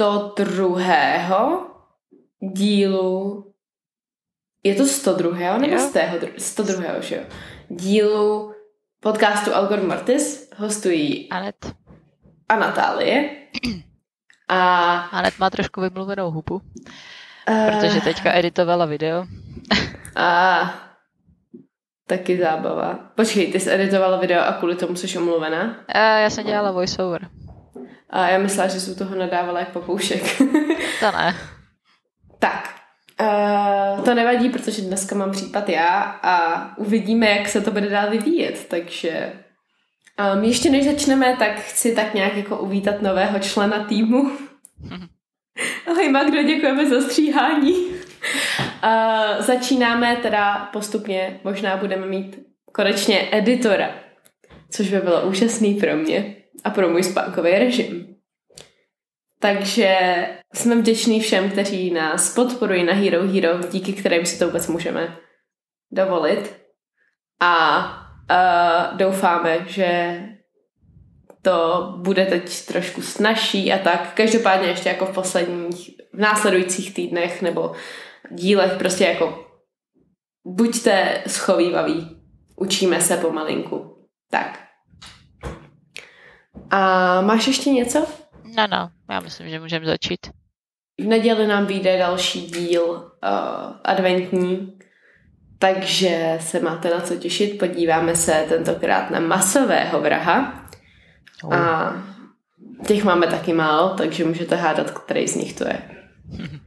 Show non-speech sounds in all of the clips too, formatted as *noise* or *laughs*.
102. dílu je to 102. nebo Jo. 100. 102. že jo? Dílu podcastu Algor Mortis hostují Anet. a Natálie. A Anet má trošku vymluvenou hubu, eh, protože teďka editovala video. A taky zábava. Počkej, ty jsi editovala video a kvůli tomu jsi omluvená? A já jsem dělala voiceover. A já myslela, že jsi u toho nadávala jak papoušek. *laughs* To ne. tak, uh, to nevadí, protože dneska mám případ já a uvidíme, jak se to bude dál vyvíjet, takže um, ještě než začneme, tak chci tak nějak jako uvítat nového člena týmu. *laughs* Ahoj Magdo, děkujeme za stříhání. Uh, *laughs* začínáme teda postupně, možná budeme mít konečně editora, což by bylo úžasný pro mě a pro můj spánkový režim. Takže jsme vděční všem, kteří nás podporují na Hero Hero, díky kterým si to vůbec můžeme dovolit. A uh, doufáme, že to bude teď trošku snažší a tak. Každopádně ještě jako v posledních, v následujících týdnech nebo dílech prostě jako buďte schovývaví. Učíme se pomalinku. Tak. A máš ještě něco? No, no, já myslím, že můžeme začít. V neděli nám vyjde další díl uh, adventní, takže se máte na co těšit. Podíváme se tentokrát na masového vraha. Oh. A těch máme taky málo, takže můžete hádat, který z nich to je. *laughs*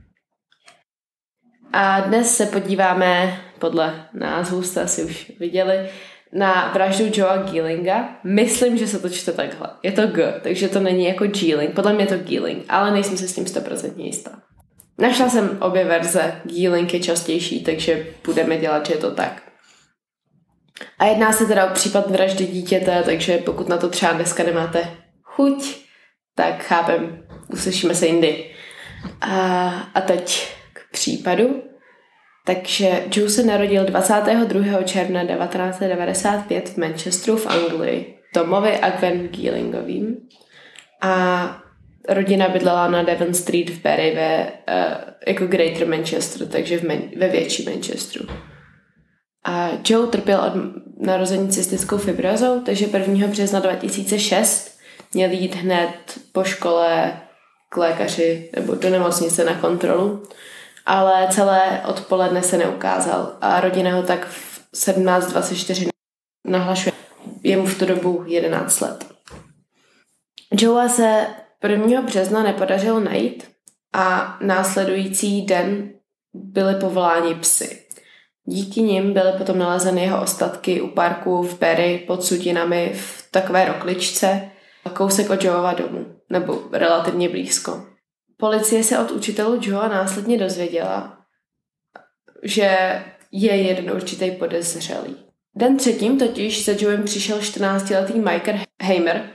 A dnes se podíváme, podle názvu jste asi už viděli, na vraždu Joea Geelinga. Myslím, že se to čte takhle. Je to G, takže to není jako Geeling. Podle mě je to Geeling, ale nejsem si s tím 100% jistá. Našla jsem obě verze. Geeling je častější, takže budeme dělat, že je to tak. A jedná se teda o případ vraždy dítěte, takže pokud na to třeba dneska nemáte chuť, tak chápem, uslyšíme se jindy. A, a teď k případu. Takže Joe se narodil 22. června 1995 v Manchesteru v Anglii, domově Agven Geelingovým. A rodina bydlela na Devon Street v Bury ve, uh, jako Greater Manchester, takže v Man- ve větší Manchesteru. A Joe trpěl od narození cystickou fibrozou, takže 1. března 2006 měl jít hned po škole k lékaři nebo do nemocnice na kontrolu, ale celé odpoledne se neukázal a rodina ho tak v 17.24 nahlašuje. Je mu v tu dobu 11 let. Joea se 1. března nepodařilo najít a následující den byly povoláni psy. Díky nim byly potom nalezeny jeho ostatky u parku v Berry pod sutinami v takové rokličce, kousek od Joeova domu, nebo relativně blízko. Policie se od učitelů Joea následně dozvěděla, že je jeden určitý podezřelý. Den předtím totiž za Joem přišel 14-letý Michael Hamer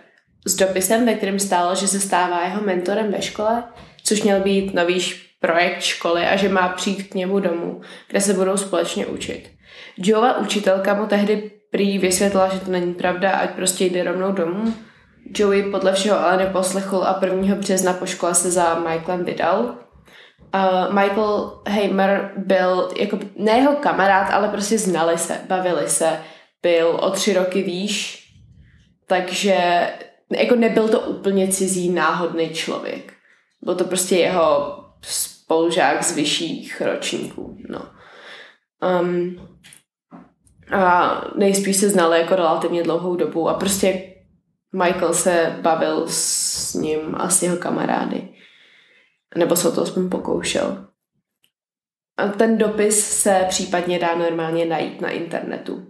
s dopisem, ve kterém stálo, že se stává jeho mentorem ve škole, což měl být nový projekt školy a že má přijít k němu domů, kde se budou společně učit. Joeva učitelka mu tehdy prý vysvětlila, že to není pravda, ať prostě jde rovnou domů. Joey podle všeho ale neposlechl a 1. března po škole se za Michaelem vydal. Uh, Michael Hamer byl jako ne jeho kamarád, ale prostě znali se, bavili se. Byl o tři roky výš, takže jako nebyl to úplně cizí náhodný člověk. Byl to prostě jeho spolužák z vyšších ročníků. No. Um, a nejspíš se znali jako relativně dlouhou dobu a prostě Michael se bavil s ním a s jeho kamarády. Nebo se o to aspoň pokoušel. A ten dopis se případně dá normálně najít na internetu.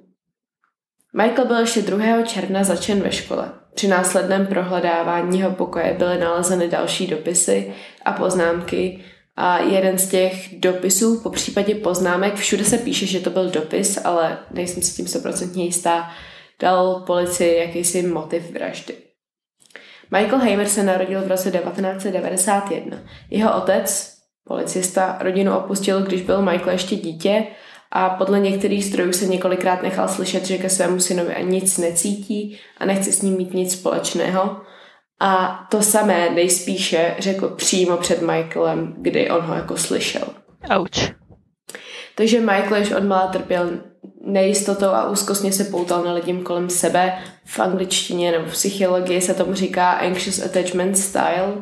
Michael byl ještě 2. června začen ve škole. Při následném prohledávání jeho pokoje byly nalezeny další dopisy a poznámky a jeden z těch dopisů, po případě poznámek, všude se píše, že to byl dopis, ale nejsem si tím 100% jistá, dal policii jakýsi motiv vraždy. Michael Hamer se narodil v roce 1991. Jeho otec, policista, rodinu opustil, když byl Michael ještě dítě a podle některých zdrojů se několikrát nechal slyšet, že ke svému synovi ani nic necítí a nechce s ním mít nic společného. A to samé nejspíše řekl přímo před Michaelem, kdy on ho jako slyšel. Ouch. Takže Michael už od malá trpěl nejistotou a úzkostně se poutal na lidem kolem sebe. V angličtině nebo v psychologii se tomu říká anxious attachment style.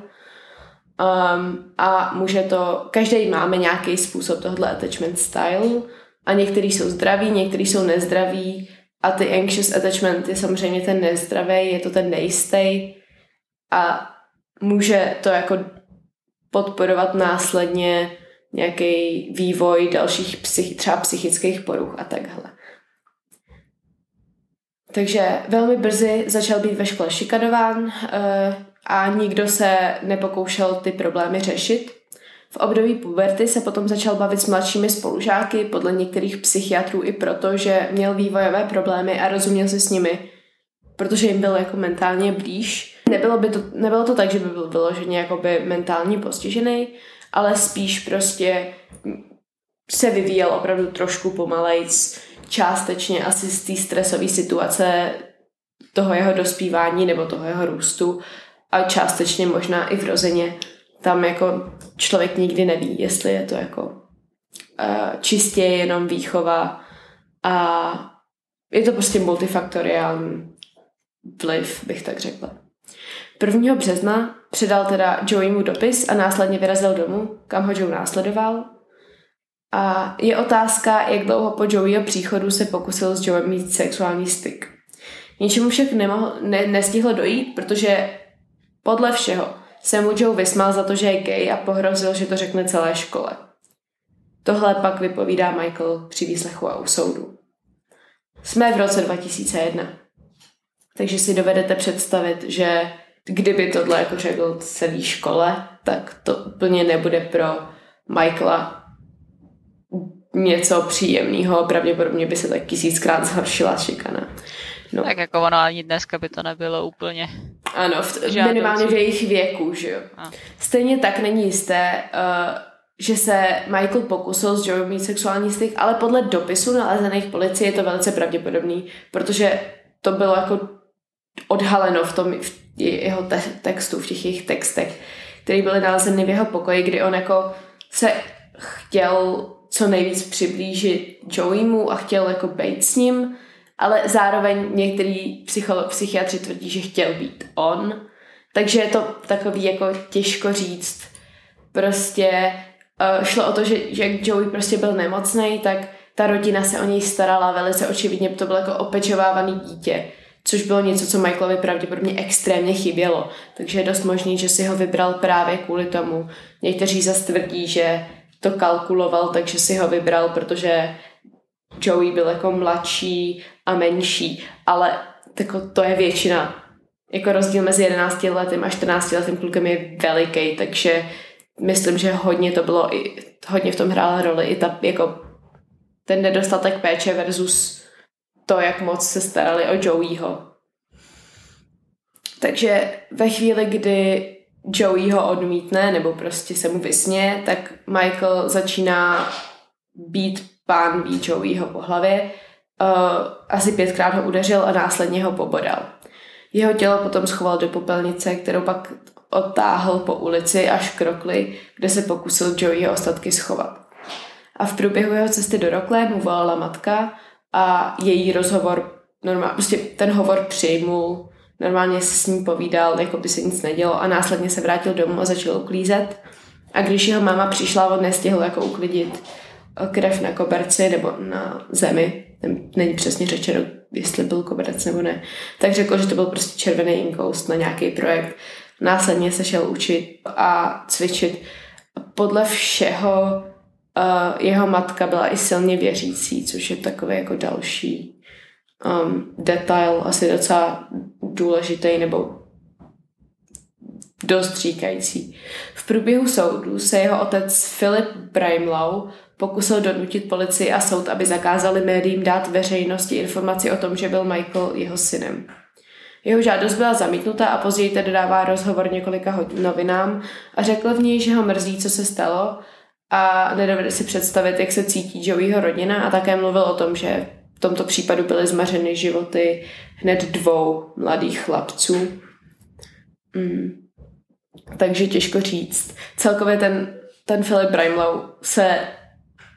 Um, a může to, každý máme nějaký způsob tohle attachment style a některý jsou zdraví, některý jsou nezdraví a ty anxious attachment je samozřejmě ten nezdravý, je to ten nejistý a může to jako podporovat následně nějaký vývoj dalších psych, třeba psychických poruch a takhle. Takže velmi brzy začal být ve škole šikadován eh, a nikdo se nepokoušel ty problémy řešit. V období puberty se potom začal bavit s mladšími spolužáky, podle některých psychiatrů i proto, že měl vývojové problémy a rozuměl se s nimi, protože jim byl jako mentálně blíž. Nebylo, by to, nebylo to tak, že by byl vyloženě jakoby mentálně postižený, ale spíš prostě se vyvíjel opravdu trošku pomalejc, částečně asi z té stresové situace toho jeho dospívání nebo toho jeho růstu a částečně možná i vrozeně. Tam jako člověk nikdy neví, jestli je to jako uh, čistě jenom výchova a je to prostě multifaktoriální vliv, bych tak řekla. 1. března předal teda Joeymu dopis a následně vyrazil domů, kam ho Joe následoval. A je otázka, jak dlouho po Joeyho příchodu se pokusil s Joem mít sexuální styk. Ničemu však nemohl, ne, nestihl dojít, protože podle všeho se mu Joe vysmál za to, že je gay a pohrozil, že to řekne celé škole. Tohle pak vypovídá Michael při výslechu a u soudu. Jsme v roce 2001. Takže si dovedete představit, že kdyby tohle jako řekl celý škole, tak to úplně nebude pro Michaela něco příjemného. Pravděpodobně by se tak tisíckrát zhoršila šikana. No. Tak jako ono ani dneska by to nebylo úplně Ano, v, minimálně v jejich věku, že jo. A. Stejně tak není jisté, uh, že se Michael pokusil s Joe mít sexuální styk, ale podle dopisu nalezených policie je to velice pravděpodobný, protože to bylo jako odhaleno v tom v jeho te- textu, v těch jejich textech, které byly nalezeny v jeho pokoji, kdy on jako se chtěl co nejvíc přiblížit Joeymu a chtěl jako být s ním, ale zároveň některý psycholo- psychiatři tvrdí, že chtěl být on. Takže je to takový jako těžko říct. Prostě uh, šlo o to, že, že jak Joey prostě byl nemocný, tak ta rodina se o něj starala velice očividně, to bylo jako opečovávaný dítě což bylo něco, co Michaelovi pravděpodobně extrémně chybělo. Takže je dost možný, že si ho vybral právě kvůli tomu. Někteří zase tvrdí, že to kalkuloval, takže si ho vybral, protože Joey byl jako mladší a menší, ale tako, to je většina. Jako rozdíl mezi 11 letým a 14 letým klukem je veliký, takže myslím, že hodně to bylo, i, hodně v tom hrála roli i ta, jako ten nedostatek péče versus to, jak moc se starali o Joeyho. Takže ve chvíli, kdy Joey ho odmítne nebo prostě se mu vysně, tak Michael začíná být pán ví Joeyho po hlavě. Uh, asi pětkrát ho udeřil a následně ho pobodal. Jeho tělo potom schoval do popelnice, kterou pak odtáhl po ulici až k Rokli, kde se pokusil Joeyho ostatky schovat. A v průběhu jeho cesty do Rokle mu volala matka a její rozhovor, normál, prostě ten hovor přijmul, normálně se s ním povídal, jako by se nic nedělo a následně se vrátil domů a začal uklízet. A když jeho máma přišla, on nestihl jako uklidit krev na koberci nebo na zemi, není přesně řečeno, jestli byl koberec nebo ne, tak řekl, že to byl prostě červený inkoust na nějaký projekt. Následně se šel učit a cvičit. Podle všeho Uh, jeho matka byla i silně věřící, což je takové jako další um, detail asi docela důležitý nebo dost říkající. V průběhu soudu se jeho otec Philip Brimlow pokusil donutit policii a soud, aby zakázali médiím dát veřejnosti informaci o tom, že byl Michael jeho synem. Jeho žádost byla zamítnuta a později tedy dává rozhovor několika novinám a řekl v něj, že ho mrzí, co se stalo a nedovede si představit, jak se cítí Joeyho rodina a také mluvil o tom, že v tomto případu byly zmařeny životy hned dvou mladých chlapců. Mm. Takže těžko říct. Celkově ten, ten Philip Brimlow se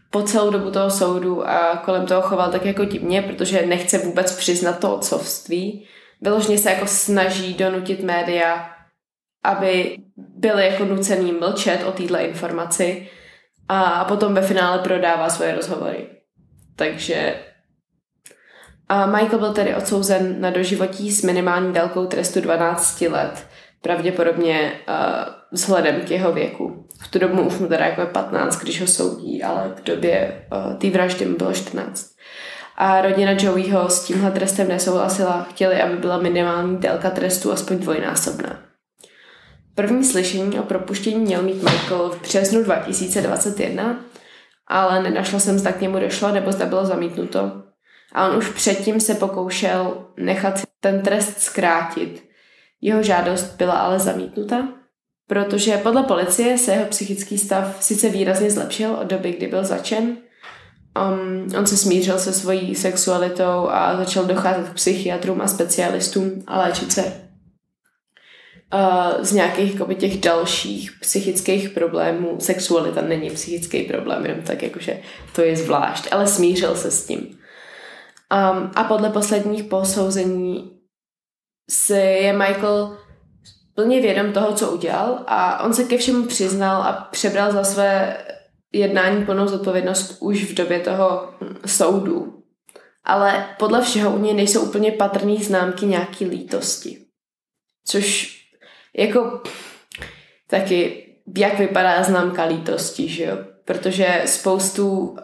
po celou dobu toho soudu a kolem toho choval tak jako divně, protože nechce vůbec přiznat to otcovství. Vyložně se jako snaží donutit média, aby byly jako nucený mlčet o této informaci a potom ve finále prodává svoje rozhovory. Takže a Michael byl tedy odsouzen na doživotí s minimální délkou trestu 12 let, pravděpodobně uh, vzhledem k jeho věku. V tu dobu už mu teda jako je 15, když ho soudí, ale v době uh, té vraždy mu bylo 14. A rodina Joeyho s tímhle trestem nesouhlasila, chtěli, aby byla minimální délka trestu aspoň dvojnásobná. První slyšení o propuštění měl mít Michael v březnu 2021, ale nenašla jsem, zda k němu došlo, nebo zda bylo zamítnuto. A on už předtím se pokoušel nechat ten trest zkrátit. Jeho žádost byla ale zamítnuta, protože podle policie se jeho psychický stav sice výrazně zlepšil od doby, kdy byl začen. Um, on se smířil se svojí sexualitou a začal docházet k psychiatrům a specialistům a léčit se uh, z nějakých jakoby, těch dalších psychických problémů. Sexualita není psychický problém, jenom tak jakože to je zvlášť, ale smířil se s tím. Um, a podle posledních posouzení si je Michael plně vědom toho, co udělal a on se ke všemu přiznal a přebral za své jednání plnou zodpovědnost už v době toho soudu. Ale podle všeho u něj nejsou úplně patrné známky nějaký lítosti. Což jako taky, jak vypadá známka lítosti, že jo? Protože spoustu uh,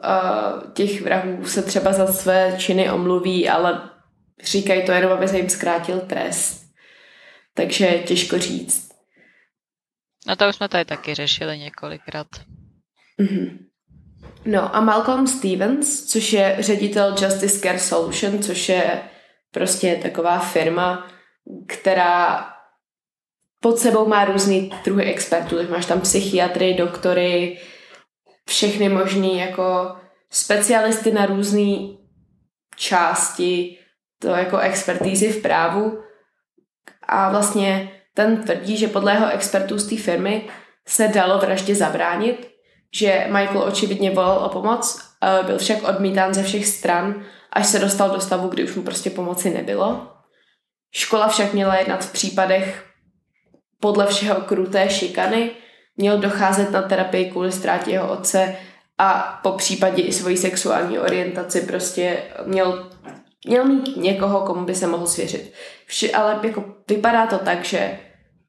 těch vrahů se třeba za své činy omluví, ale říkají to jenom, aby se jim zkrátil trest. Takže těžko říct. No to už jsme tady taky řešili několikrát. Mm-hmm. No a Malcolm Stevens, což je ředitel Justice Care Solution, což je prostě taková firma, která pod sebou má různý druhy expertů, tak máš tam psychiatry, doktory, všechny možný jako specialisty na různé části to jako expertízy v právu a vlastně ten tvrdí, že podle jeho expertů z té firmy se dalo vraždě zabránit, že Michael očividně volal o pomoc, byl však odmítán ze všech stran, až se dostal do stavu, kdy už mu prostě pomoci nebylo. Škola však měla jednat v případech podle všeho kruté šikany, měl docházet na terapii kvůli ztrátě jeho otce a po případě i svoji sexuální orientaci prostě měl, měl mít někoho, komu by se mohl svěřit. Vši, ale jako vypadá to tak, že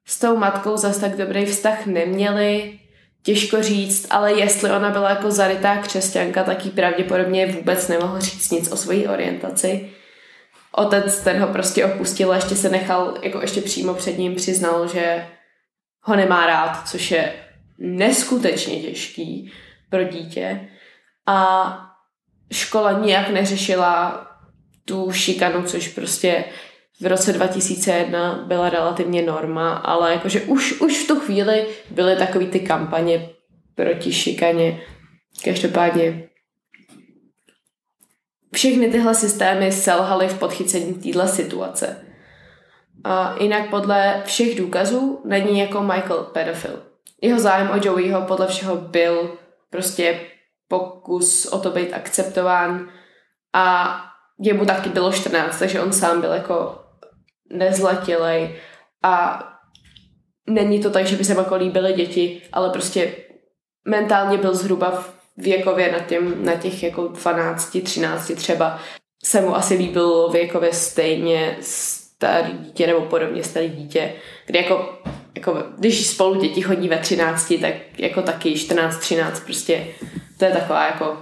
s tou matkou zas tak dobrý vztah neměli, těžko říct, ale jestli ona byla jako zarytá křesťanka, tak jí pravděpodobně vůbec nemohl říct nic o své orientaci otec ten ho prostě opustil a ještě se nechal, jako ještě přímo před ním přiznal, že ho nemá rád, což je neskutečně těžký pro dítě. A škola nijak neřešila tu šikanu, což prostě v roce 2001 byla relativně norma, ale jakože už, už v tu chvíli byly takový ty kampaně proti šikaně. Každopádně všechny tyhle systémy selhaly v podchycení téhle situace. Jinak podle všech důkazů není jako Michael pedofil. Jeho zájem o Joeyho podle všeho byl prostě pokus o to být akceptován a jemu taky bylo 14, takže on sám byl jako nezletilej a není to tak, že by se mu líbily děti, ale prostě mentálně byl zhruba v věkově na, těm, na těch jako 12, 13 třeba se mu asi líbilo věkově stejně starý dítě nebo podobně starý dítě, kdy jako, jako když spolu děti chodí ve 13, tak jako taky 14, 13 prostě to je taková jako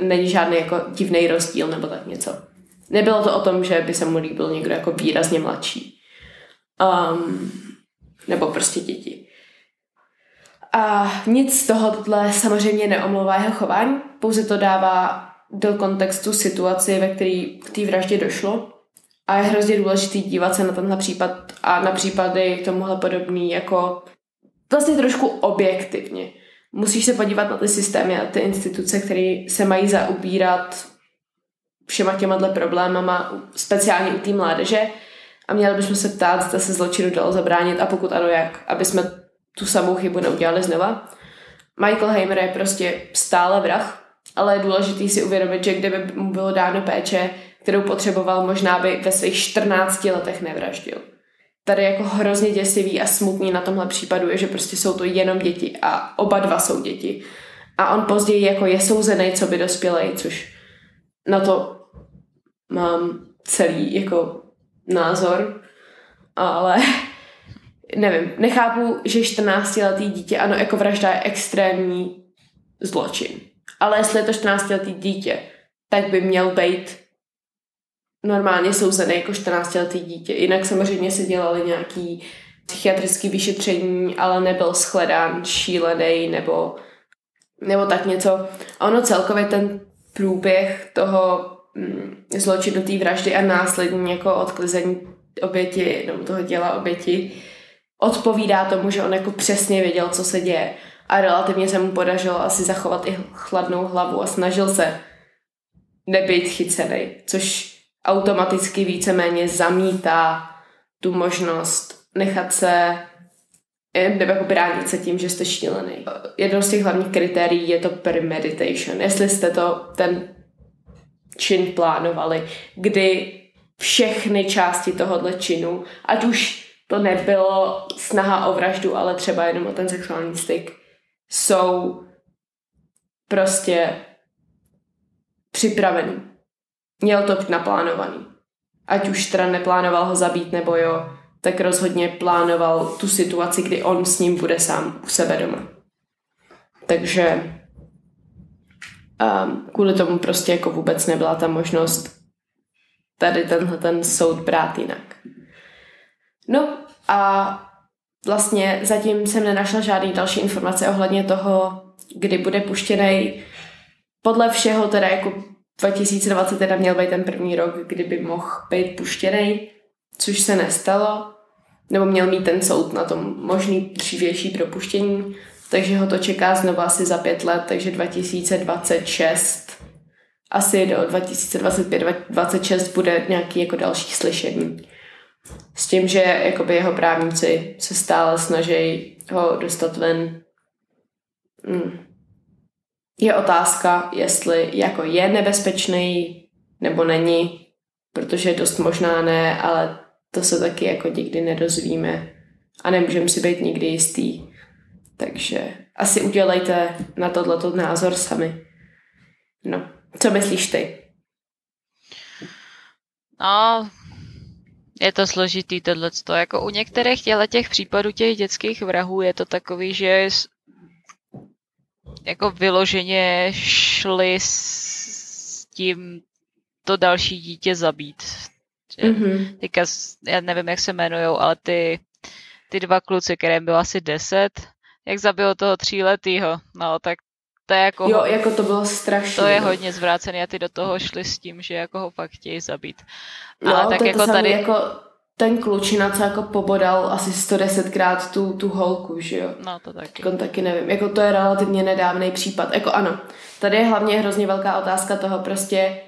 není žádný jako divný rozdíl nebo tak něco. nebylo to o tom, že by se mu líbil někdo jako výrazně mladší. Um, nebo prostě děti. A nic z tohohle samozřejmě neomlouvá jeho chování, pouze to dává do kontextu situaci, ve které k té vraždě došlo. A je hrozně důležité dívat se na tenhle případ a na případy k tomuhle podobný jako vlastně trošku objektivně. Musíš se podívat na ty systémy a ty instituce, které se mají zaubírat všema těma problémama, speciálně u té mládeže. A měli bychom se ptát, zda se zločinu dalo zabránit a pokud ano, jak, aby jsme tu samou chybu neudělali znova. Michael Heimer je prostě stále vrah, ale je důležité si uvědomit, že kdyby mu bylo dáno péče, kterou potřeboval, možná by ve svých 14 letech nevraždil. Tady jako hrozně děsivý a smutný na tomhle případu je, že prostě jsou to jenom děti a oba dva jsou děti. A on později jako je souzený, co by dospělej, což na to mám celý jako názor, ale *laughs* nevím, nechápu, že 14-letý dítě, ano, jako vražda je extrémní zločin. Ale jestli je to 14-letý dítě, tak by měl být normálně souzený jako 14-letý dítě. Jinak samozřejmě si dělali nějaký psychiatrický vyšetření, ale nebyl shledán šílený nebo, nebo tak něco. A ono celkově ten průběh toho mm, zločinu té vraždy a následně jako odklizení oběti, nebo toho těla oběti, odpovídá tomu, že on jako přesně věděl, co se děje. A relativně se mu podařilo asi zachovat i chladnou hlavu a snažil se nebyt chycený, což automaticky víceméně zamítá tu možnost nechat se nebo jako bránit se tím, že jste šílený. Jedno z těch hlavních kritérií je to premeditation. Jestli jste to ten čin plánovali, kdy všechny části tohohle činu, ať už to nebylo snaha o vraždu, ale třeba jenom o ten sexuální styk, jsou prostě připravený. Měl to naplánovaný. Ať už teda neplánoval ho zabít nebo jo, tak rozhodně plánoval tu situaci, kdy on s ním bude sám u sebe doma. Takže um, kvůli tomu prostě jako vůbec nebyla ta možnost tady tenhle ten soud brát jinak. No a vlastně zatím jsem nenašla žádný další informace ohledně toho, kdy bude puštěný. Podle všeho teda jako 2020 teda měl být ten první rok, kdyby mohl být puštěný, což se nestalo, nebo měl mít ten soud na tom možný dřívější propuštění, takže ho to čeká znovu asi za pět let, takže 2026 asi do 2025-2026 bude nějaký jako další slyšení. S tím, že jakoby jeho právníci se stále snaží ho dostat ven. Hmm. Je otázka, jestli jako je nebezpečný nebo není, protože dost možná ne, ale to se taky jako nikdy nedozvíme a nemůžeme si být nikdy jistý. Takže asi udělejte na tohleto názor sami. No, co myslíš ty? No, je to složitý tohle. Jako u některých těch případů těch dětských vrahů je to takový, že jako vyloženě šli s tím to další dítě zabít. Mm-hmm. Teďka, já nevím, jak se jmenují, ale ty, ty dva kluci, kterým bylo asi deset, jak zabil toho tříletýho, no tak to je jako... Jo, jako to bylo strašné. To je hodně zvrácený a ty do toho šli s tím, že jako ho fakt chtějí zabít. No, Ale tak to jako to tady... Jako ten klučina, co jako pobodal asi 110krát tu, tu holku, že jo? No to taky. Jako taky nevím. Jako to je relativně nedávný případ. Jako ano, tady je hlavně hrozně velká otázka toho prostě,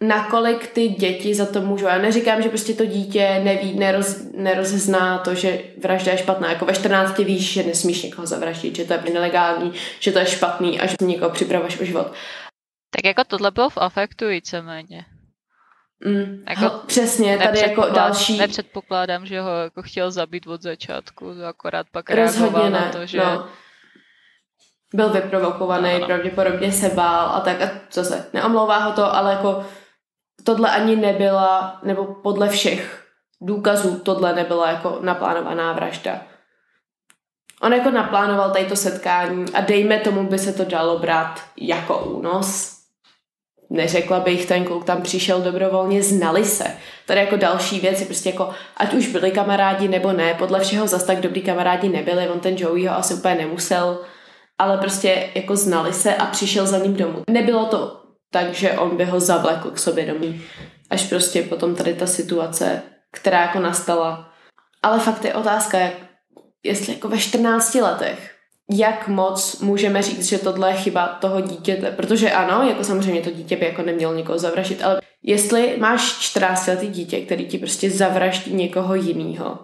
nakolik ty děti za to můžou. Já neříkám, že prostě to dítě neví, neroz, nerozezná to, že vražda je špatná. Jako ve 14 víš, že nesmíš někoho zavraždit, že to je nelegální, že to je špatný a že někoho připravuješ o život. Tak jako tohle bylo v afektu víceméně. Mm, jako ho, přesně, tady jako další... Nepředpokládám, že ho jako chtěl zabít od začátku, akorát pak Rozhodně ne, na to, že... No. Byl vyprovokovaný, no, no. pravděpodobně se bál a tak a co se, neomlouvá ho to, ale jako tohle ani nebyla, nebo podle všech důkazů tohle nebyla jako naplánovaná vražda. On jako naplánoval tady to setkání a dejme tomu by se to dalo brát jako únos, neřekla bych, ten kluk tam přišel dobrovolně, znali se. Tady jako další věc je prostě jako, ať už byli kamarádi nebo ne, podle všeho zas tak dobrý kamarádi nebyli, on ten Joey ho asi úplně nemusel, ale prostě jako znali se a přišel za ním domů. Nebylo to tak, že on by ho zavlekl k sobě domů, až prostě potom tady ta situace, která jako nastala. Ale fakt je otázka, jak, jestli jako ve 14 letech jak moc můžeme říct, že tohle je chyba toho dítěte. Protože ano, jako samozřejmě to dítě by jako nemělo někoho zavraždit, ale jestli máš 14 letý dítě, který ti prostě zavraždí někoho jiného,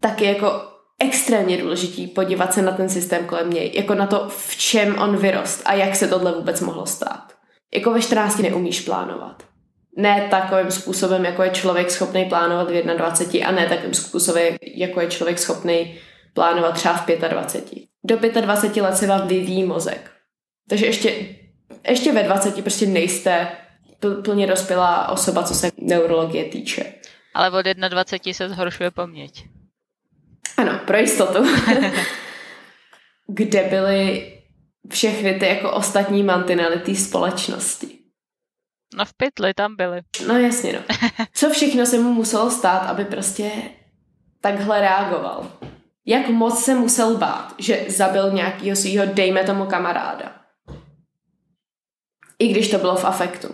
tak je jako extrémně důležitý podívat se na ten systém kolem něj, jako na to, v čem on vyrost a jak se tohle vůbec mohlo stát. Jako ve 14 neumíš plánovat. Ne takovým způsobem, jako je člověk schopný plánovat v 21 a ne takovým způsobem, jako je člověk schopný plánovat třeba v 25 do 25 let se vám vyvíjí mozek. Takže ještě, ještě ve 20 prostě nejste plně dospělá osoba, co se neurologie týče. Ale od 21 se zhoršuje paměť. Ano, pro jistotu. *laughs* *laughs* Kde byly všechny ty jako ostatní mantinely té společnosti? No v pytli tam byly. No jasně, no. *laughs* Co všechno se mu muselo stát, aby prostě takhle reagoval? Jak moc se musel bát, že zabil nějakého svého, dejme tomu, kamaráda. I když to bylo v afektu.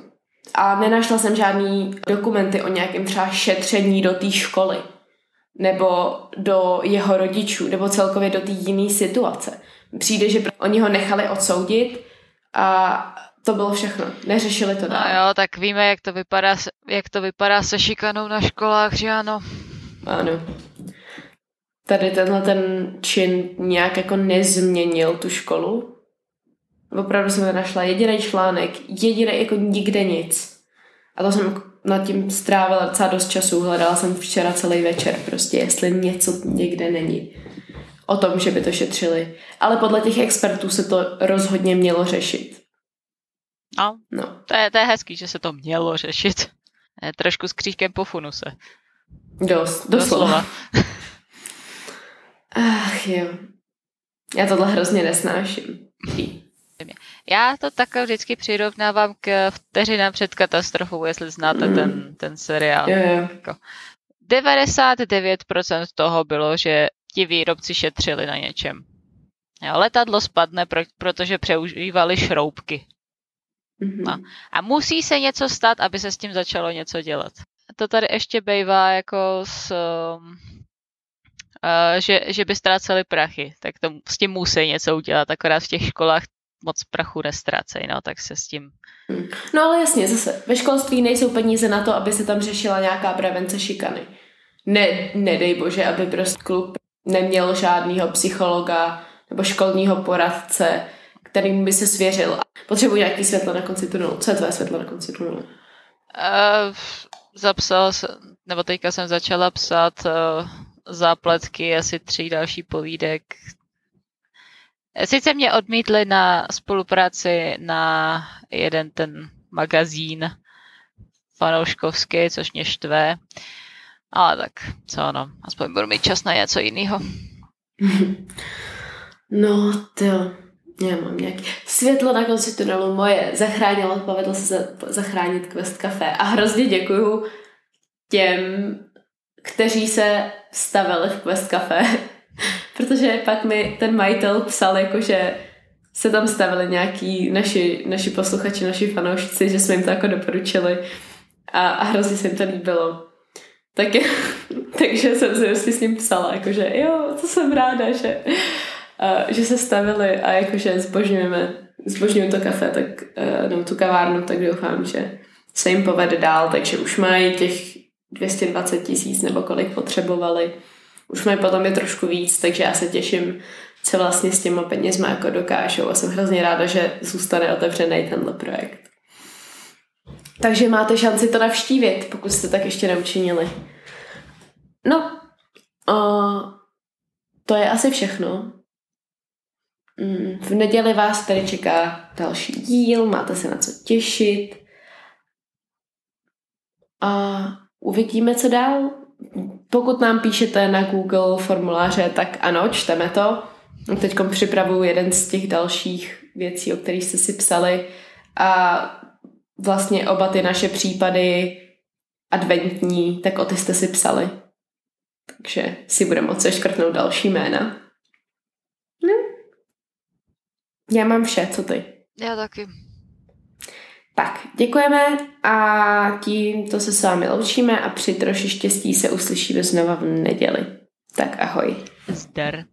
A nenašla jsem žádný dokumenty o nějakém třeba šetření do té školy, nebo do jeho rodičů, nebo celkově do té jiné situace. Přijde, že oni ho nechali odsoudit a to bylo všechno. Neřešili to dál. No jo, tak víme, jak to vypadá, jak to vypadá se šikanou na školách, že ano? Ano tady tenhle ten čin nějak jako nezměnil tu školu. Opravdu jsem našla jediný článek, jediný jako nikde nic. A to jsem nad tím strávila docela dost času, hledala jsem včera celý večer prostě, jestli něco někde není o tom, že by to šetřili. Ale podle těch expertů se to rozhodně mělo řešit. No, no. To, je, to je hezký, že se to mělo řešit. Trošku s křížkem po funuse. Dost, doslova. doslova. *laughs* Ach jo. Já tohle hrozně nesnáším. Já to tak vždycky přirovnávám k vteřinám před katastrofou, jestli znáte mm. ten, ten seriál. Jo, jo. Jako 99% toho bylo, že ti výrobci šetřili na něčem. Jo, letadlo spadne, pro, protože přeužívali šroubky. Mm-hmm. No. A musí se něco stát, aby se s tím začalo něco dělat. To tady ještě bývá jako s, um, že, že by ztráceli prachy, tak to s tím musí něco udělat, akorát v těch školách moc prachu nestrácejí, no, tak se s tím... Hmm. No ale jasně, zase, ve školství nejsou peníze na to, aby se tam řešila nějaká prevence šikany. Ne, nedej bože, aby prostě klub neměl žádného psychologa nebo školního poradce, kterým by se svěřil. Potřebuji nějaký světlo na konci tunelu. Co je tvoje světlo na konci tunelu? Uh, zapsal, nebo teďka jsem začala psát uh, zápletky, asi tři další povídek. Sice mě odmítli na spolupráci na jeden ten magazín fanouškovský, což mě štve. Ale tak, co ono, aspoň budu mít čas na něco jiného. *laughs* No, to já mám nějaký světlo na konci tunelu moje. Zachránilo, povedlo se zachránit Quest Café a hrozně děkuju těm kteří se stavili v Quest Café, *laughs* protože pak mi ten majitel psal, jako že se tam stavili nějaký naši, naši posluchači, naši fanoušci, že jsme jim to jako doporučili a, a hrozně se jim to líbilo. Tak *laughs* takže jsem si vlastně s ním psala, jakože jo, to jsem ráda, že, a, že se stavili a jakože zbožňujeme, zbožňuju to kafe, tak, nebo tu kavárnu, tak doufám, že se jim povede dál, takže už mají těch 220 tisíc nebo kolik potřebovali. Už mají potom je trošku víc, takže já se těším, co vlastně s těma penězma jako dokážou a jsem hrozně ráda, že zůstane otevřený tenhle projekt. Takže máte šanci to navštívit, pokud jste tak ještě neučinili. No, uh, to je asi všechno. Mm, v neděli vás tady čeká další díl, máte se na co těšit. A uvidíme, co dál. Pokud nám píšete na Google formuláře, tak ano, čteme to. Teď připravuju jeden z těch dalších věcí, o kterých jste si psali a vlastně oba ty naše případy adventní, tak o ty jste si psali. Takže si budeme moci škrtnout další jména. No. Já mám vše, co ty? Já taky. Tak, děkujeme a tímto se s vámi loučíme a při troši štěstí se uslyšíme znova v neděli. Tak ahoj. Zdar.